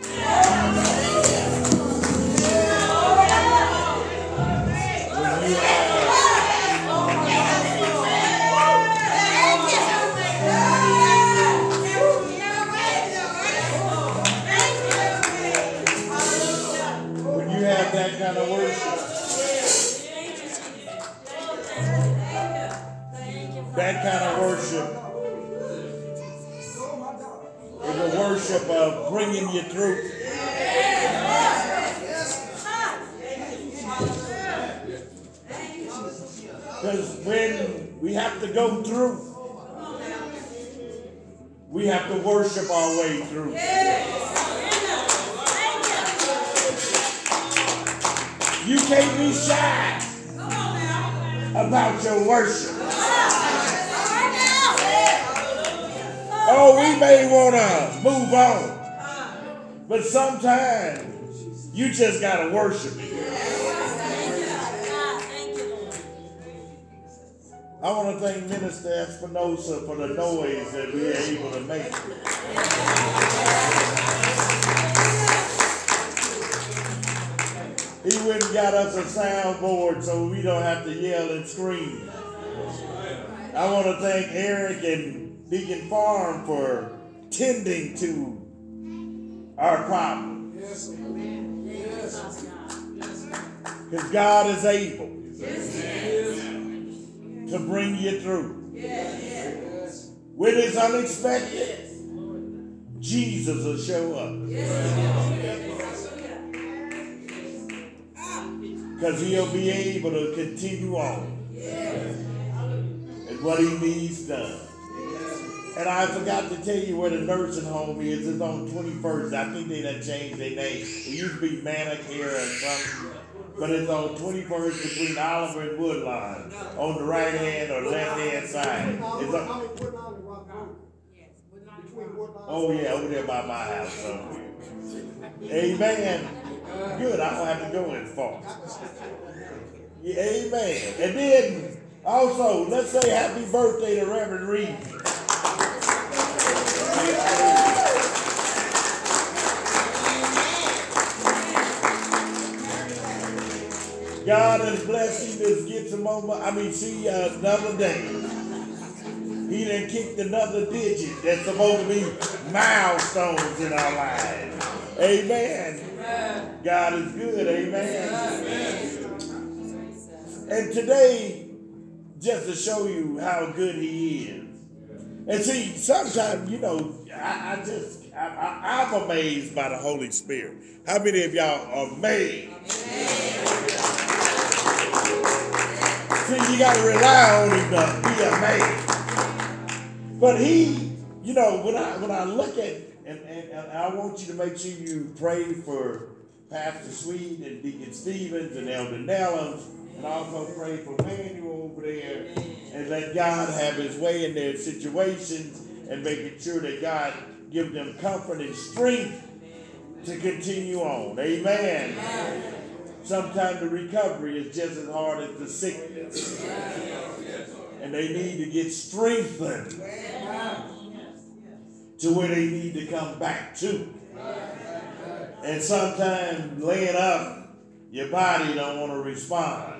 When bringing you through. Because when we have to go through, we have to worship our way through. You can't be shy about your worship. Oh, we may want to move on, but sometimes you just got to worship. I want to thank Minister Espinosa for the noise that we are able to make. He went and got us a soundboard so we don't have to yell and scream. I want to thank Eric and Deacon Farm for tending to our problem. Because God is able to bring you through. Yes. When it's unexpected, Jesus will show up. Because he'll be able to continue on and what he needs done. And I forgot to tell you where the nursing home is. It's on 21st. I think they done changed their name. It used to be Manicare or something. But it's on 21st between Oliver and Woodlawn on the right hand or left hand side. It's on, oh, yeah, over there by my house somewhere. Amen. Good, I don't have to go as far. Yeah, amen. And then also, let's say happy birthday to Reverend Reed. God has blessed you to get some more. I mean, see uh, another day. He done kicked another digit. That's supposed to be milestones in our lives. Amen. God is good. Amen. And today, just to show you how good He is. And see, sometimes, you know, I, I just, I, I'm amazed by the Holy Spirit. How many of y'all are amazed? See, you got to rely on Him to be amazed. But He, you know, when I when I look at, and, and, and I want you to make sure you pray for Pastor Sweet and Deacon Stevens and Elder Nellums, and also pray for Manuel over there, and let God have His way in their situations, and making sure that God give them comfort and strength to continue on. Amen. Sometimes the recovery is just as hard as the sickness, and they need to get strengthened to where they need to come back to. And sometimes laying up, your body don't want to respond.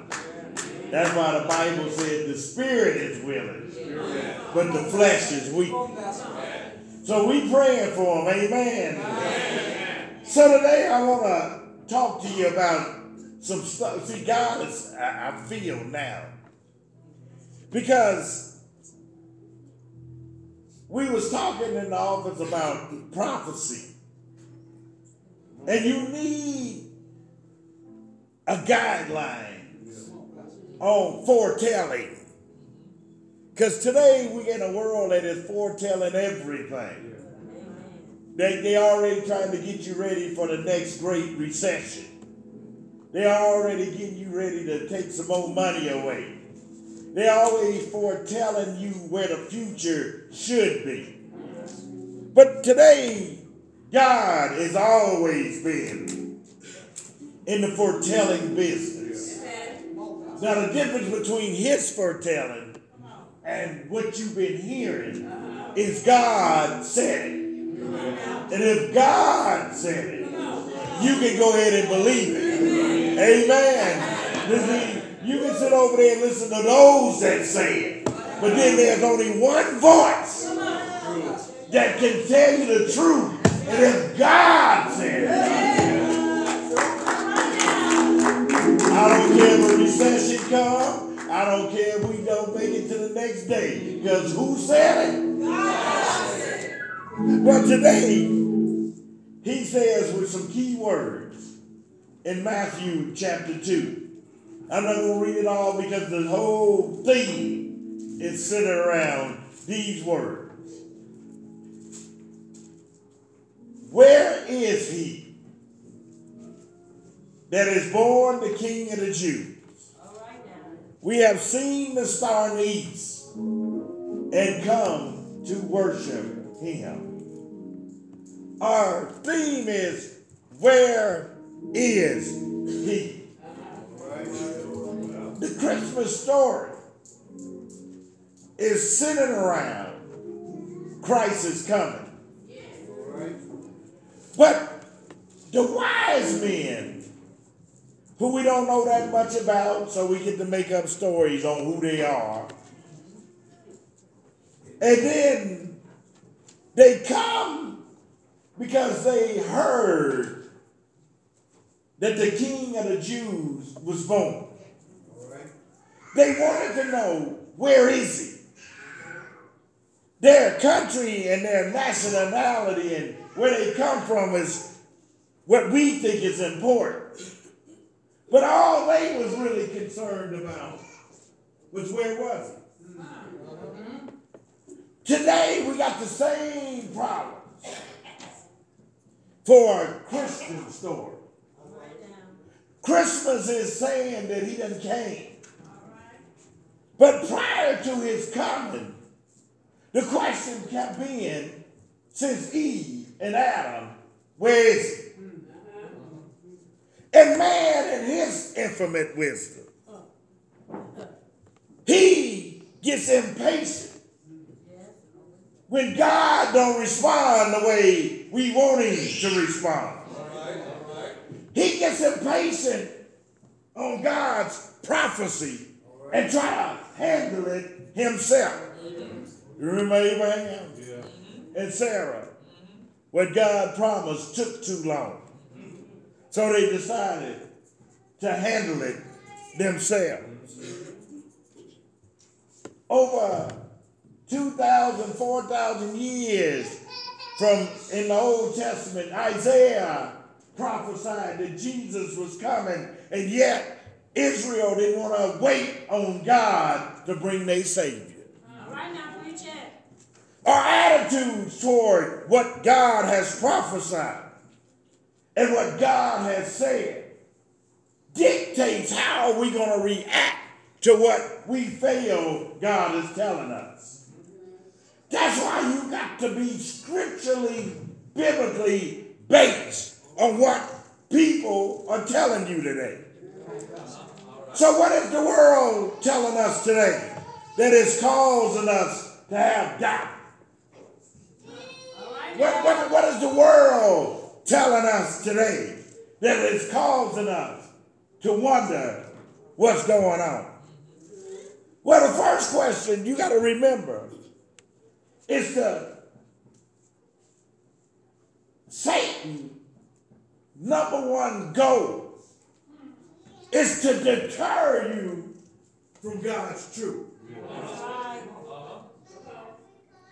That's why the Bible said the spirit is willing, but the flesh is weak. So we praying for them, amen. So today I want to talk to you about some stuff. See, God is, I, I feel now, because we was talking in the office about prophecy. And you need a guideline on foretelling. Because today we in a world that is foretelling everything. They, they already trying to get you ready for the next great recession. They're already getting you ready to take some more money away. They're always foretelling you where the future should be. But today, God has always been in the foretelling business. Now, the difference between his foretelling and what you've been hearing is God said it. And if God said it, you can go ahead and believe it. Amen. Listen, You can sit over there and listen to those that say it. But then there's only one voice that can tell you the truth. And if God said it, I don't care a. I don't care if we don't make it to the next day. Because who said it? But today, he says with some key words in Matthew chapter 2. I'm not going to read it all because the whole theme is centered around these words. Where is he that is born the King of the Jews? We have seen the star in the east and come to worship him. Our theme is Where is he? The Christmas story is centered around Christ is coming. But the wise men, who we don't know that much about, so we get to make up stories on who they are. And then they come because they heard that the king of the Jews was born. They wanted to know where is he? Their country and their nationality and where they come from is what we think is important. But all they was really concerned about was where was he? Today we got the same problem for a Christian story. Christmas is saying that he done came. But prior to his coming, the question kept being since Eve and Adam, where is he? And man, in his infinite wisdom, he gets impatient when God don't respond the way we want him to respond. He gets impatient on God's prophecy and try to handle it himself. You remember Abraham and Sarah? What God promised took too long. So they decided to handle it themselves. Over 2,000, 4,000 years from in the Old Testament, Isaiah prophesied that Jesus was coming, and yet Israel didn't want to wait on God to bring their Savior. Right now. Our attitudes toward what God has prophesied and what God has said dictates how we're going to react to what we feel God is telling us. That's why you got to be scripturally, biblically based on what people are telling you today. So, what is the world telling us today that is causing us to have doubt? What, what, what is the world telling us today that is causing us to wonder what's going on? Well, the first question you got to remember is the Satan number one goal is to deter you from God's truth.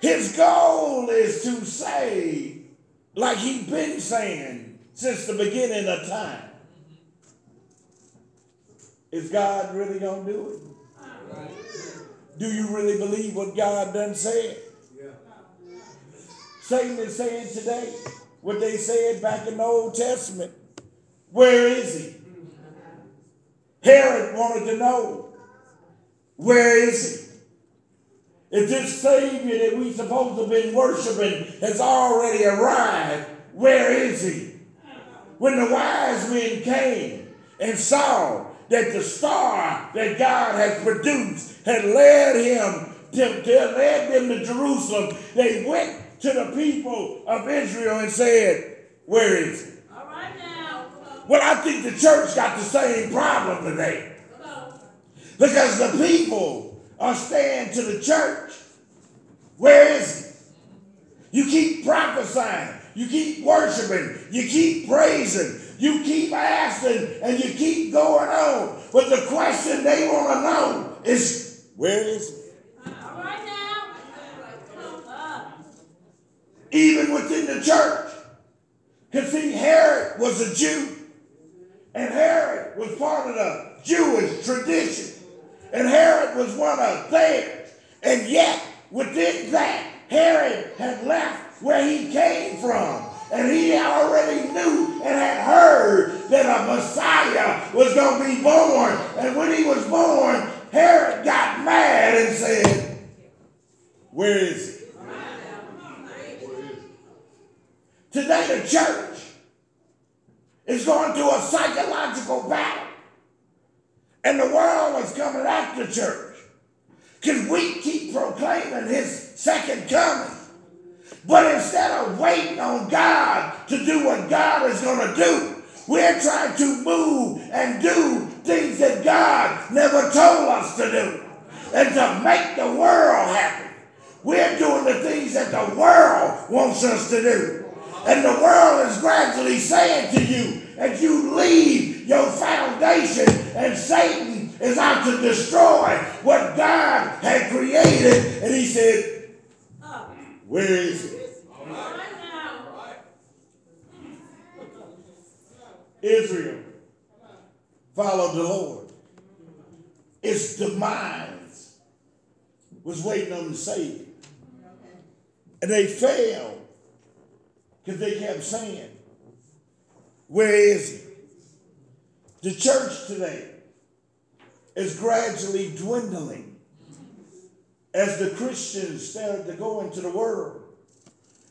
His goal is to say, like he's been saying since the beginning of time, is God really going to do it? Do you really believe what God done said? Satan is saying today what they said back in the Old Testament. Where is he? Herod wanted to know, where is he? If this Savior that we supposed to have been worshiping has already arrived, where is he? When the wise men came and saw that the star that God had produced had led him to, to led them to Jerusalem, they went to the people of Israel and said, Where is he? All right now. Well, I think the church got the same problem today. Because the people are staying to the church. Where is he? You keep prophesying. You keep worshiping. You keep praising. You keep asking and you keep going on. But the question they want to know is where is he? Even within the church. Because see, Herod was a Jew. And Herod was part of the Jewish tradition. And Herod was one of theirs. And yet, within that, Herod had left where he came from. And he already knew and had heard that a Messiah was going to be born. And when he was born, Herod got mad and said, Where is he? Today, the church is going through a psychological battle. And the is coming the church. Because we keep proclaiming his second coming. But instead of waiting on God to do what God is going to do, we're trying to move and do things that God never told us to do. And to make the world happy. We're doing the things that the world wants us to do. And the world is gradually saying to you, that you leave your foundation and Satan is out to destroy what God had created. And he said. Where is now. Israel followed the Lord. Its demise was waiting on the Savior. And they failed because they kept saying, Where is he? The church today is gradually dwindling as the Christians started to go into the world.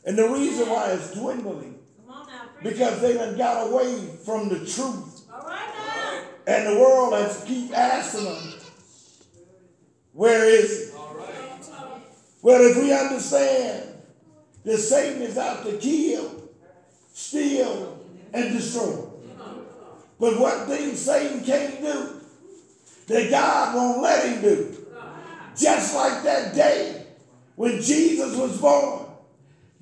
And the reason why it's dwindling Come on now. Preach. because they done got away from the truth. All right. And the world has to keep asking them, where is he? Well, if we understand that Satan is out to kill, steal, and destroy. But what things Satan can't do, that God won't let him do. Just like that day when Jesus was born,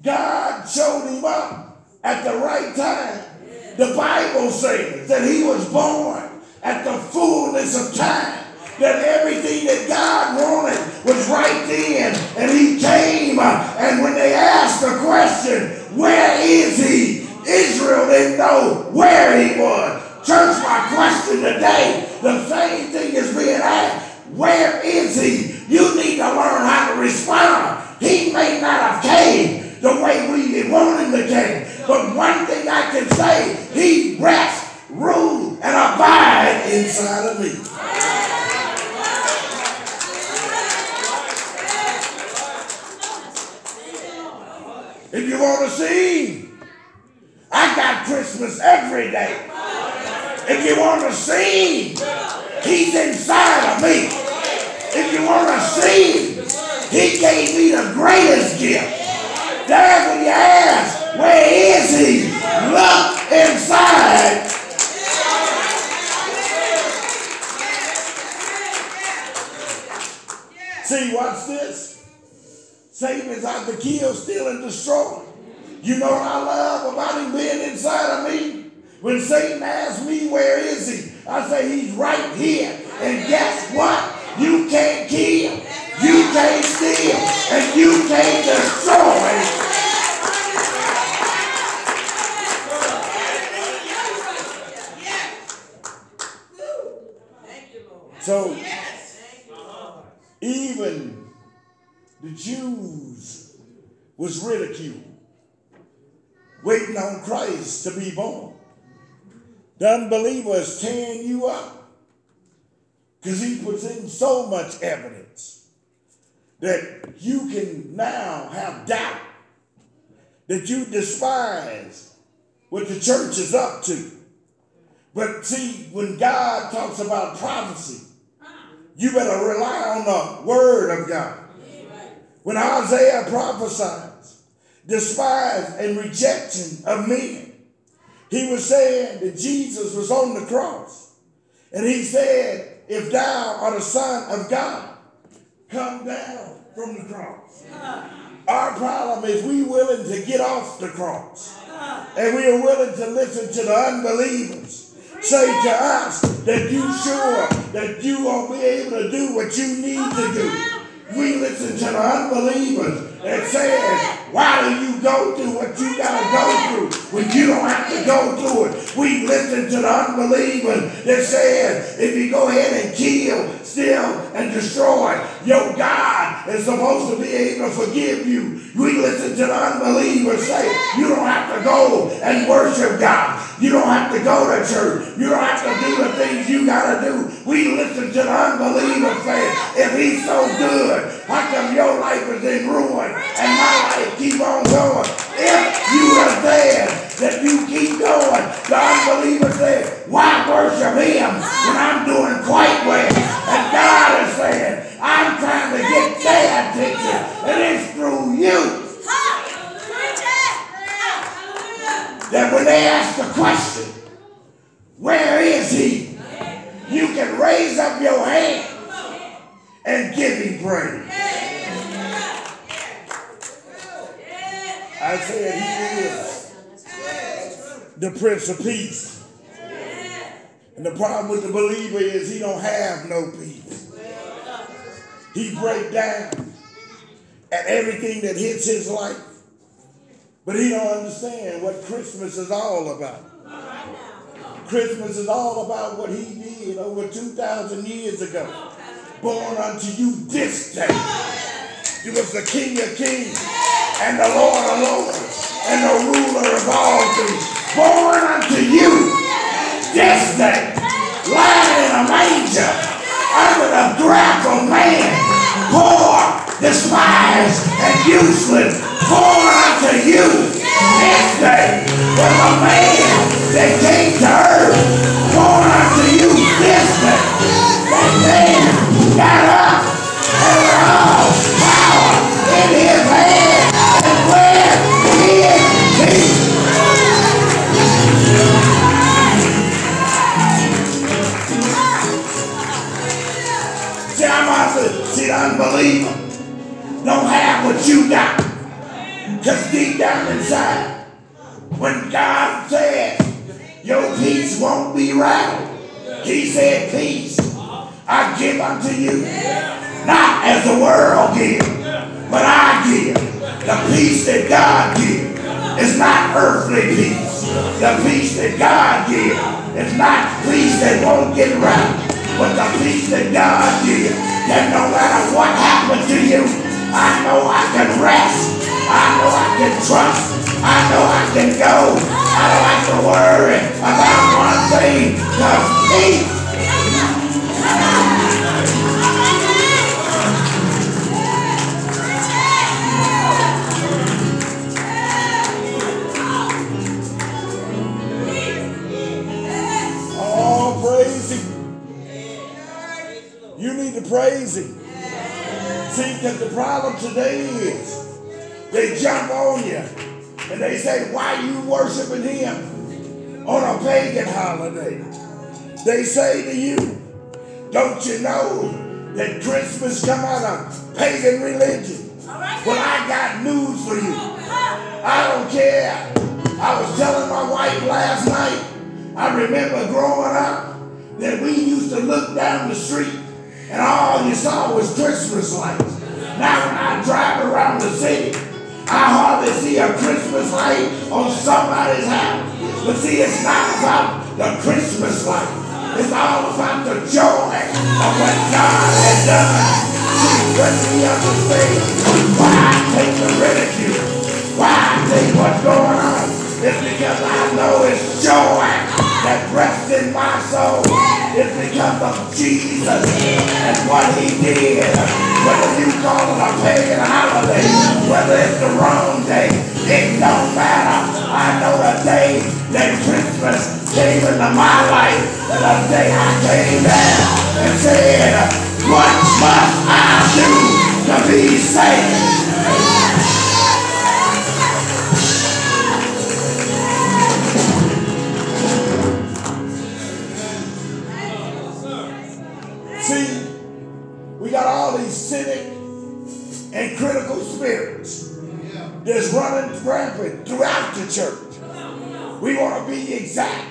God showed him up at the right time. The Bible says that he was born at the fullness of time. That everything that God wanted was right then. And he came. uh, And when they asked the question, where is he? Israel didn't know where he was. Church, my question today, the same thing is being asked. Where is he? You need to learn how to respond. He may not have came the way to came. But one thing I can say, he rests, rule, and abide inside of me. If you want to see, I got Christmas every day. If you want to see, he's inside of me. If you want to see, he gave me the greatest gift. Therefore, you ask, where is he? Look inside. See, watch this. Satan is out to kill, steal, and destroy. You know what I love about him being inside of me? When Satan asks me, where is he? I say, he's right here. And guess what? You can't kill, you can't steal, and you can't to be born. The unbeliever is tearing you up because he puts in so much evidence that you can now have doubt that you despise what the church is up to. But see, when God talks about prophecy, you better rely on the word of God. When Isaiah prophesies, despise and rejection of men. He was saying that Jesus was on the cross. And he said, If thou art a son of God, come down from the cross. Our problem is we willing to get off the cross. And we are willing to listen to the unbelievers say to us that you sure that you won't be able to do what you need to do. We listen to the unbelievers and say, why do you go through what you got to go through when you don't have to go through it? We listen to the unbelievers that says, if you go ahead and kill, steal, and destroy, your God is supposed to be able to forgive you. We listen to the unbelievers say, you don't have to go and worship God. You don't have to go to church. You don't have to do the things you got to do. We listen to the unbelievers say, if he's so good, how come your life is in ruin and my life keep on going? If you are there, that you keep going. The unbeliever said, why worship him when I'm doing quite well? And God is saying, I'm trying to get their attention, and it's through you. That when they ask the question, where is he? You can raise up your hand and give him praise. I said he is the Prince of Peace. And the problem with the believer is he don't have no peace. He break down at everything that hits his life. But he don't understand what Christmas is all about. Christmas is all about what he did over 2,000 years ago. Born unto you this day. He was the King of kings and the Lord of lords and the ruler of all things. Born unto you this day. Lying in a manger under the breath of man. Poor, despised, and useless. Born unto you this day was a man that came to earth. Born unto you this day. That man got up to praise him. See, because the problem today is they jump on you and they say, why you worshiping him on a pagan holiday? They say to you, don't you know that Christmas come out of pagan religion? Well, I got news for you. I don't care. I was telling my wife last night, I remember growing up that we used to look down the street and all you saw was Christmas lights. Now when I drive around the city, I hardly see a Christmas light on somebody's house. But see, it's not about the Christmas light. It's all about the joy of what God has done. See, when we understand why I take the ridicule, why I take what's going on, it's because I know it's joy that rests in my soul. It's because of Jesus and what he did. Whether you call it a pagan holiday, whether it's the wrong day, it don't matter. I know the day that Christmas came into my life, and the day I came down and said, what must I do to be saved? That's running rampant throughout the church. We want to be exact.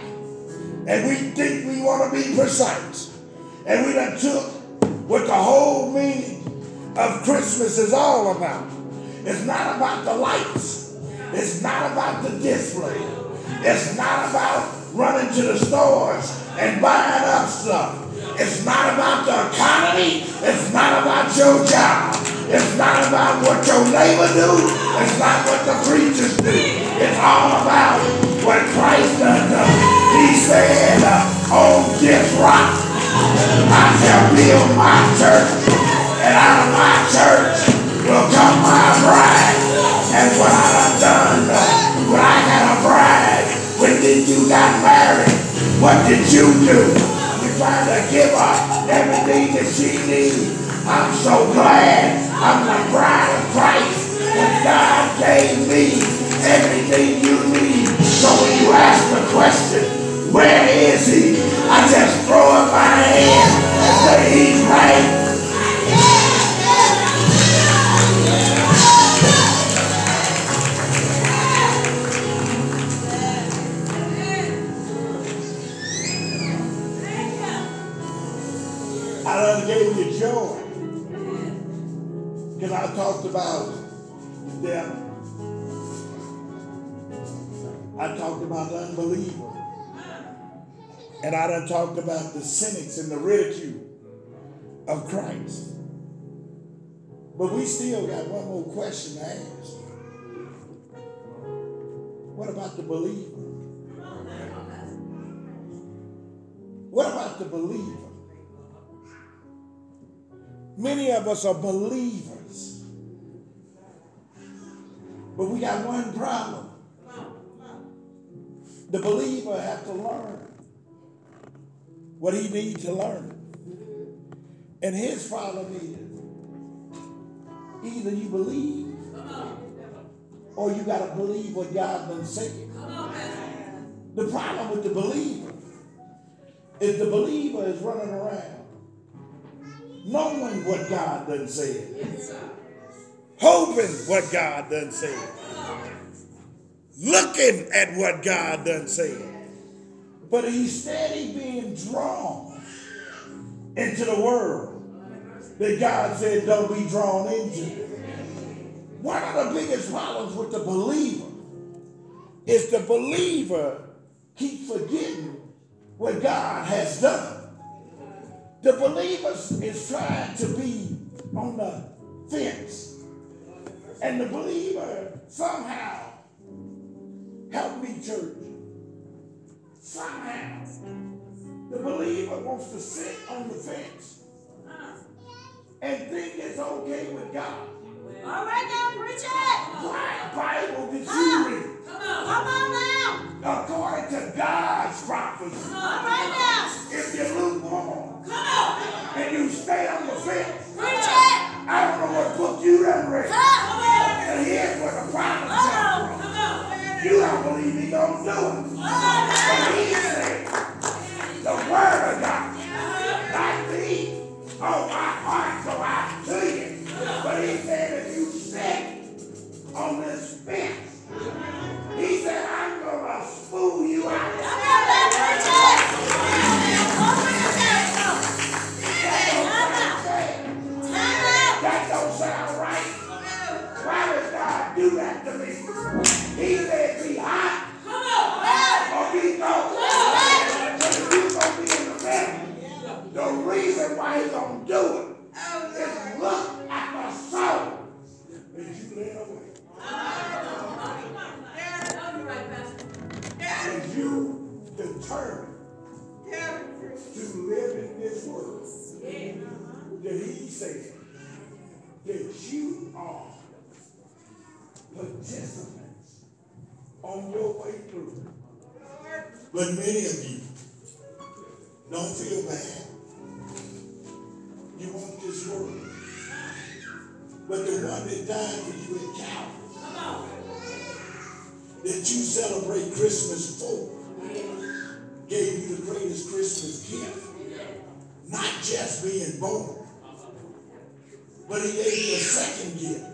And we think we want to be precise. And we done took what the whole meaning of Christmas is all about. It's not about the lights. It's not about the display. It's not about running to the stores and buying up stuff. It's not about the economy. It's not about your job. It's not about what your neighbor do. It's not what the preachers do. It's all about what Christ done. He said, uh, on this rock, I shall build my church. And out of my church will come my bride. And what I done done, uh, when I got a bride, when did you got married? What did you do? You trying to give her everything that she needs. I'm so glad gave talked about the unbeliever. And I done talked about the cynics and the ridicule of Christ. But we still got one more question to ask. What about the believer? What about the believer? Many of us are believers. But we got one problem. The believer has to learn what he needs to learn. And his problem is either you believe or you got to believe what God done said. The problem with the believer is the believer is running around knowing what God done said. Hoping what God done said. Looking at what God done said. But he's steady being drawn into the world that God said don't be drawn into. One of the biggest problems with the believer is the believer keep forgetting what God has done. The believer is trying to be on the fence. And the believer somehow, help me, church, somehow, the believer wants to sit on the fence and think it's okay with God. All right now, preach it. What Bible did you read? Come on come on now. According to God's prophecy. All right now. If you're lukewarm. Come on. And you stay on the fence. Preach it. I don't know what book you done read. Come on. And here's what the prophet said. Come on. You don't believe he gonna do it. But he said, the word of God, like thee, oh my heart, so I just being born, but he gave you a second gift.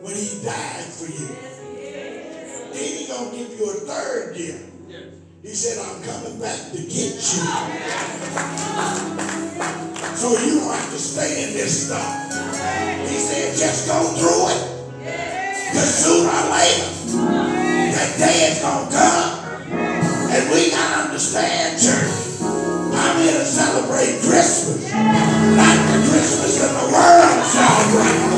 when he died for you. Then he gonna give you a third gift. He said, I'm coming back to get you. So you don't have to stay in this stuff. He said, just go through it. Because sooner or later, that day is going to come. And we got to understand, church. I'm here to celebrate Christmas. Not the Christmas that the world celebrates.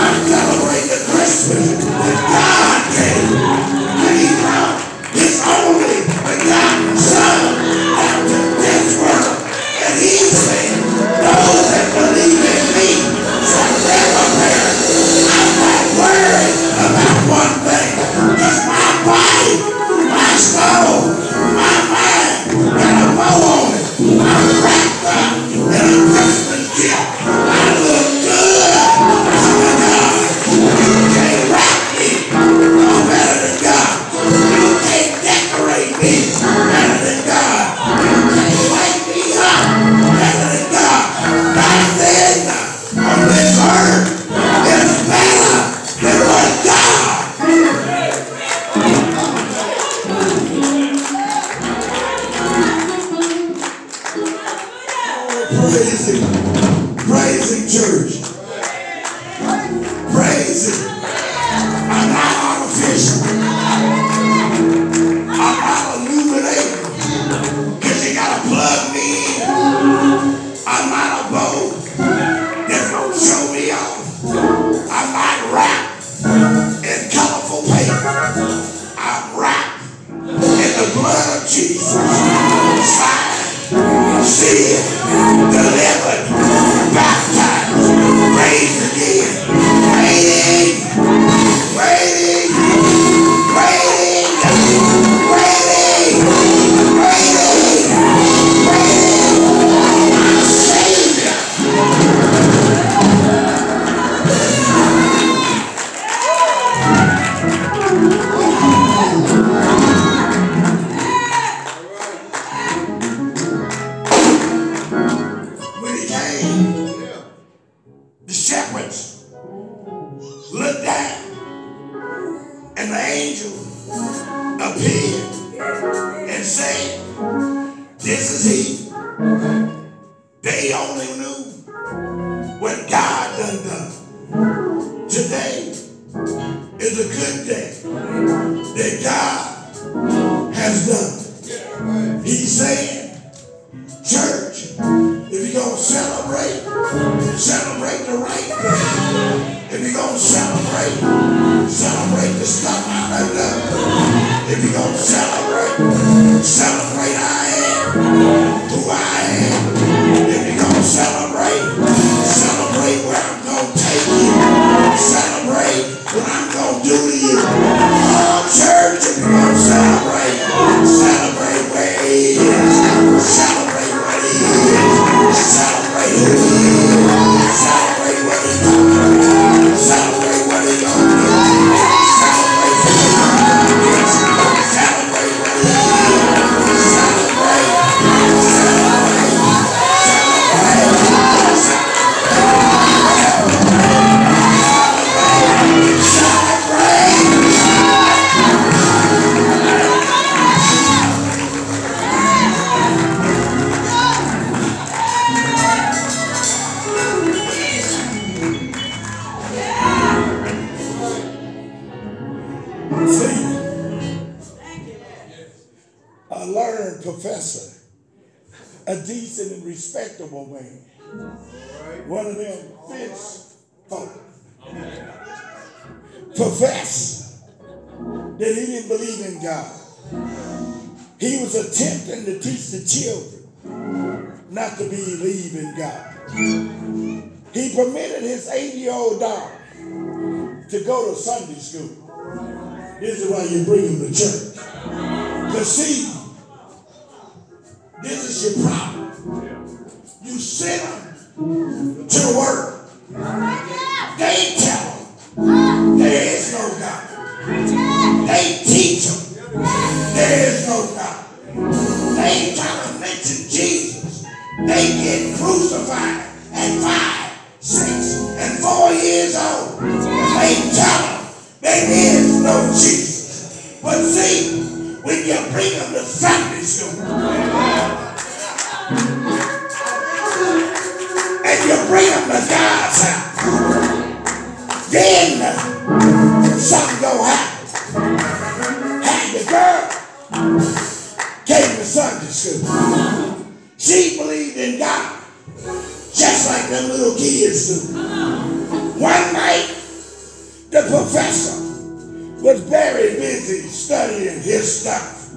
I'm celebrating the Christmas that God gave. And he brought his only begotten son to this world. And he said, those that believe in me shall never perish. I'm not worried about one thing. Because my body, professed that he didn't believe in God. He was attempting to teach the children not to believe in God. He permitted his 80 year old daughter to go to Sunday school. This is why you bring them to church. Because see, came to Sunday school. She believed in God, just like them little kids do. One night, the professor was very busy studying his stuff.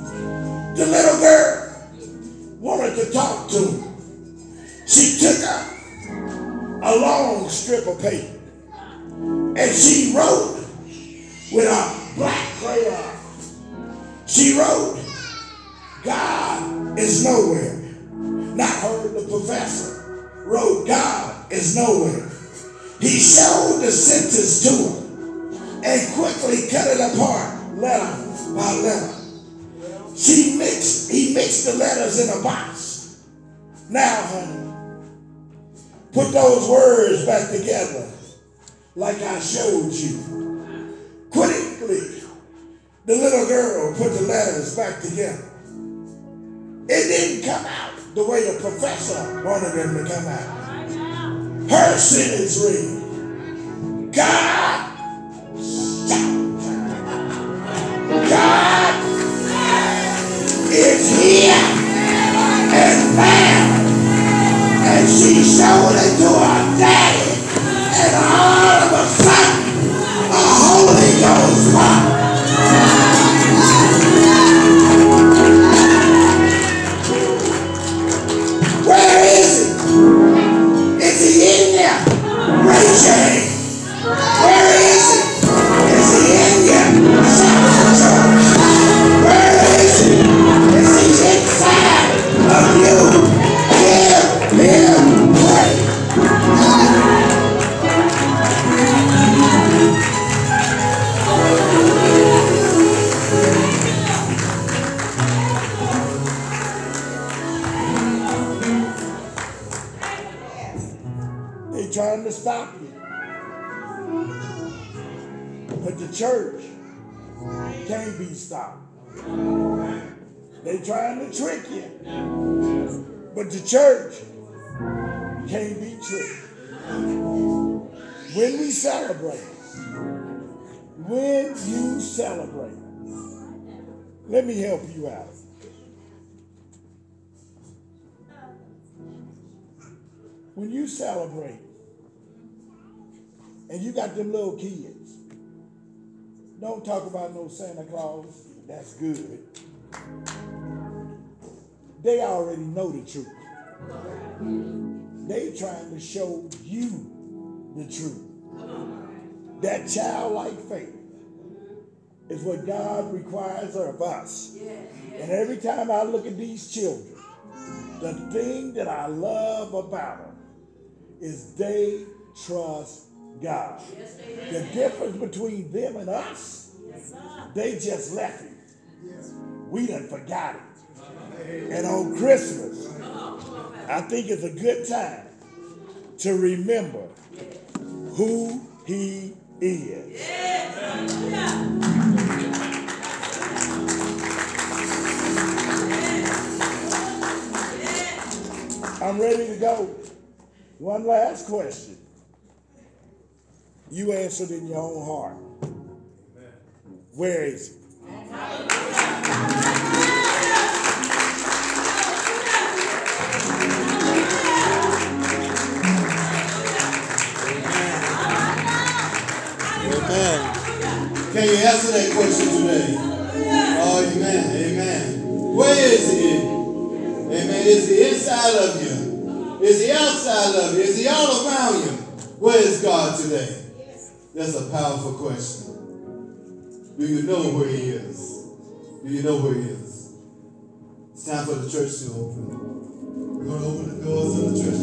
The little girl wanted to talk to him. She took a, a long strip of paper and she wrote with a black crayon. She wrote, God is nowhere. Not her, the professor, wrote, God is nowhere. He showed the sentence to her and quickly cut it apart, letter by letter. She mixed, he mixed the letters in a box. Now, honey, put those words back together like I showed you. Quickly, the little girl put the letters back together. It didn't come out the way the professor wanted them to come out. Her sentence read, God, God is here and now. And she showed it to her daddy. And all But the church can't be stopped. They trying to trick you. But the church can't be tricked. When we celebrate, when you celebrate, let me help you out. When you celebrate and you got them little kids, don't talk about no Santa Claus. That's good. They already know the truth. They trying to show you the truth. That childlike faith is what God requires of us. And every time I look at these children, the thing that I love about them is they trust God. The difference between them and us, they just left it. We done forgot it. And on Christmas, I think it's a good time to remember who he is. I'm ready to go. One last question. You answered in your own heart. Where is it? Amen. Can you answer that question today? Oh, amen. Amen. Where is he? Amen. Is he inside of you? Is he outside of you? Is he all around you? Where is God today? That's a powerful question. Do you know where he is? Do you know where he is? It's time for the church to open. We're going to open the doors of the church.